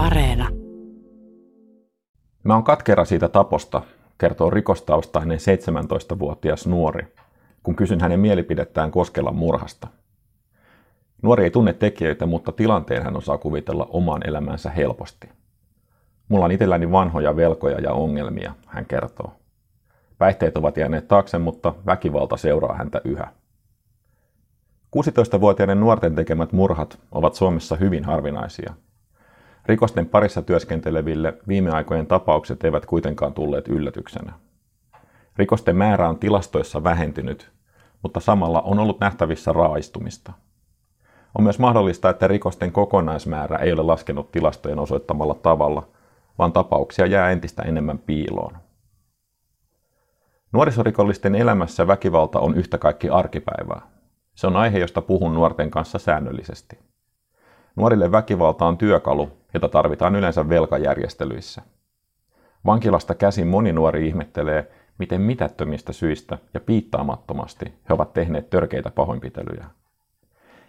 Areena. Mä oon katkera siitä taposta, kertoo rikostaustainen 17-vuotias nuori, kun kysyn hänen mielipidettään Koskelan murhasta. Nuori ei tunne tekijöitä, mutta tilanteen hän osaa kuvitella omaan elämänsä helposti. Mulla on itselläni vanhoja velkoja ja ongelmia, hän kertoo. Päihteet ovat jääneet taakse, mutta väkivalta seuraa häntä yhä. 16-vuotiaiden nuorten tekemät murhat ovat Suomessa hyvin harvinaisia. Rikosten parissa työskenteleville viime aikojen tapaukset eivät kuitenkaan tulleet yllätyksenä. Rikosten määrä on tilastoissa vähentynyt, mutta samalla on ollut nähtävissä raaistumista. On myös mahdollista, että rikosten kokonaismäärä ei ole laskenut tilastojen osoittamalla tavalla, vaan tapauksia jää entistä enemmän piiloon. Nuorisorikollisten elämässä väkivalta on yhtä kaikki arkipäivää. Se on aihe, josta puhun nuorten kanssa säännöllisesti. Nuorille väkivalta on työkalu, jota tarvitaan yleensä velkajärjestelyissä. Vankilasta käsin moni nuori ihmettelee, miten mitättömistä syistä ja piittaamattomasti he ovat tehneet törkeitä pahoinpitelyjä.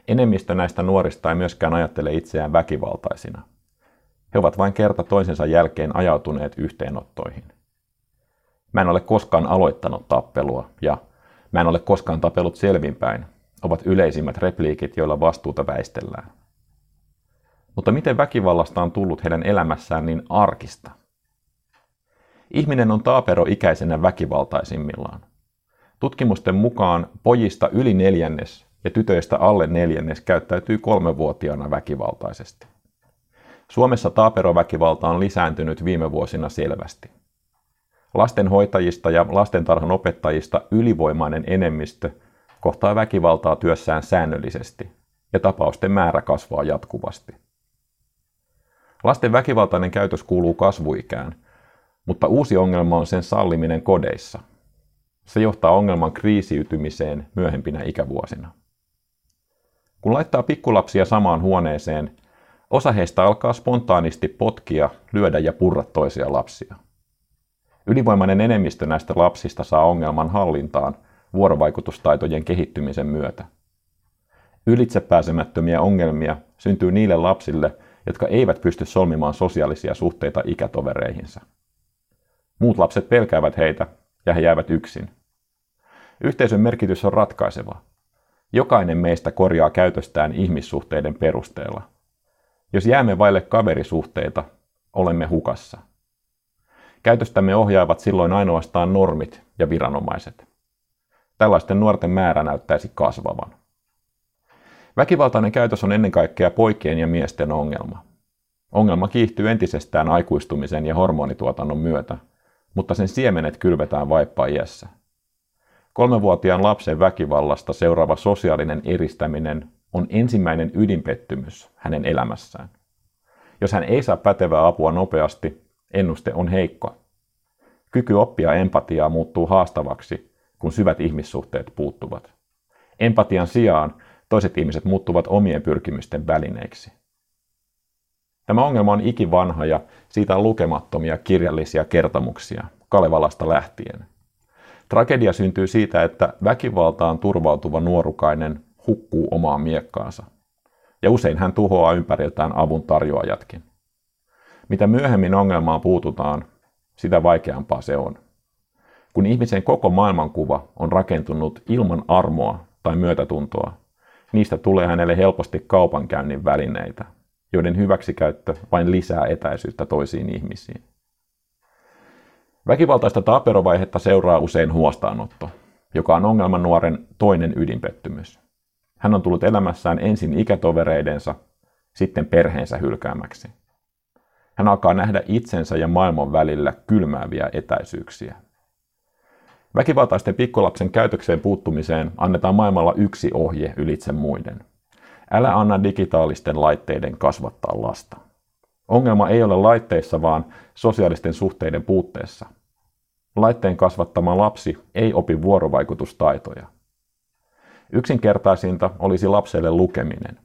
Enemmistö näistä nuorista ei myöskään ajattele itseään väkivaltaisina. He ovat vain kerta toisensa jälkeen ajautuneet yhteenottoihin. Mä en ole koskaan aloittanut tappelua ja mä en ole koskaan tapellut selvinpäin, ovat yleisimmät repliikit, joilla vastuuta väistellään. Mutta miten väkivallasta on tullut heidän elämässään niin arkista? Ihminen on taapero-ikäisenä väkivaltaisimmillaan. Tutkimusten mukaan pojista yli neljännes ja tytöistä alle neljännes käyttäytyy kolmevuotiaana väkivaltaisesti. Suomessa taaperoväkivalta on lisääntynyt viime vuosina selvästi. Lastenhoitajista ja lastentarhan opettajista ylivoimainen enemmistö kohtaa väkivaltaa työssään säännöllisesti, ja tapausten määrä kasvaa jatkuvasti. Lasten väkivaltainen käytös kuuluu kasvuikään, mutta uusi ongelma on sen salliminen kodeissa. Se johtaa ongelman kriisiytymiseen myöhempinä ikävuosina. Kun laittaa pikkulapsia samaan huoneeseen, osa heistä alkaa spontaanisti potkia, lyödä ja purra toisia lapsia. Ylivoimainen enemmistö näistä lapsista saa ongelman hallintaan vuorovaikutustaitojen kehittymisen myötä. Ylitsepääsemättömiä ongelmia syntyy niille lapsille, jotka eivät pysty solmimaan sosiaalisia suhteita ikätovereihinsa. Muut lapset pelkäävät heitä ja he jäävät yksin. Yhteisön merkitys on ratkaiseva. Jokainen meistä korjaa käytöstään ihmissuhteiden perusteella. Jos jäämme vaille kaverisuhteita, olemme hukassa. Käytöstämme ohjaavat silloin ainoastaan normit ja viranomaiset. Tällaisten nuorten määrä näyttäisi kasvavan. Väkivaltainen käytös on ennen kaikkea poikien ja miesten ongelma. Ongelma kiihtyy entisestään aikuistumisen ja hormonituotannon myötä, mutta sen siemenet kylvetään vaippaa iässä. Kolmevuotiaan lapsen väkivallasta seuraava sosiaalinen eristäminen on ensimmäinen ydinpettymys hänen elämässään. Jos hän ei saa pätevää apua nopeasti, ennuste on heikko. Kyky oppia empatiaa muuttuu haastavaksi, kun syvät ihmissuhteet puuttuvat. Empatian sijaan toiset ihmiset muuttuvat omien pyrkimysten välineiksi. Tämä ongelma on ikivanha ja siitä on lukemattomia kirjallisia kertomuksia Kalevalasta lähtien. Tragedia syntyy siitä, että väkivaltaan turvautuva nuorukainen hukkuu omaan miekkaansa. Ja usein hän tuhoaa ympäriltään avun tarjoajatkin. Mitä myöhemmin ongelmaan puututaan, sitä vaikeampaa se on. Kun ihmisen koko maailmankuva on rakentunut ilman armoa tai myötätuntoa, niistä tulee hänelle helposti kaupankäynnin välineitä, joiden hyväksikäyttö vain lisää etäisyyttä toisiin ihmisiin. Väkivaltaista taaperovaihetta seuraa usein huostaanotto, joka on ongelman nuoren toinen ydinpettymys. Hän on tullut elämässään ensin ikätovereidensa, sitten perheensä hylkäämäksi. Hän alkaa nähdä itsensä ja maailman välillä kylmääviä etäisyyksiä. Väkivaltaisten pikkulapsen käytökseen puuttumiseen annetaan maailmalla yksi ohje ylitse muiden. Älä anna digitaalisten laitteiden kasvattaa lasta. Ongelma ei ole laitteissa, vaan sosiaalisten suhteiden puutteessa. Laitteen kasvattama lapsi ei opi vuorovaikutustaitoja. Yksinkertaisinta olisi lapselle lukeminen.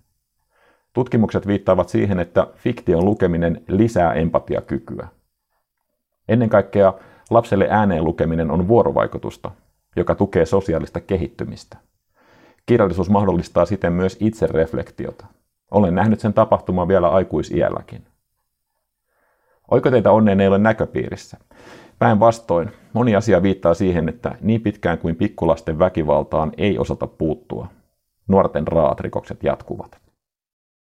Tutkimukset viittaavat siihen, että fiktion lukeminen lisää empatiakykyä. Ennen kaikkea lapselle ääneen lukeminen on vuorovaikutusta, joka tukee sosiaalista kehittymistä. Kirjallisuus mahdollistaa siten myös itsereflektiota. Olen nähnyt sen tapahtuman vielä aikuisiälläkin. Oikoteita onneen ei ole näköpiirissä. Päinvastoin, moni asia viittaa siihen, että niin pitkään kuin pikkulasten väkivaltaan ei osata puuttua, nuorten raatrikokset jatkuvat.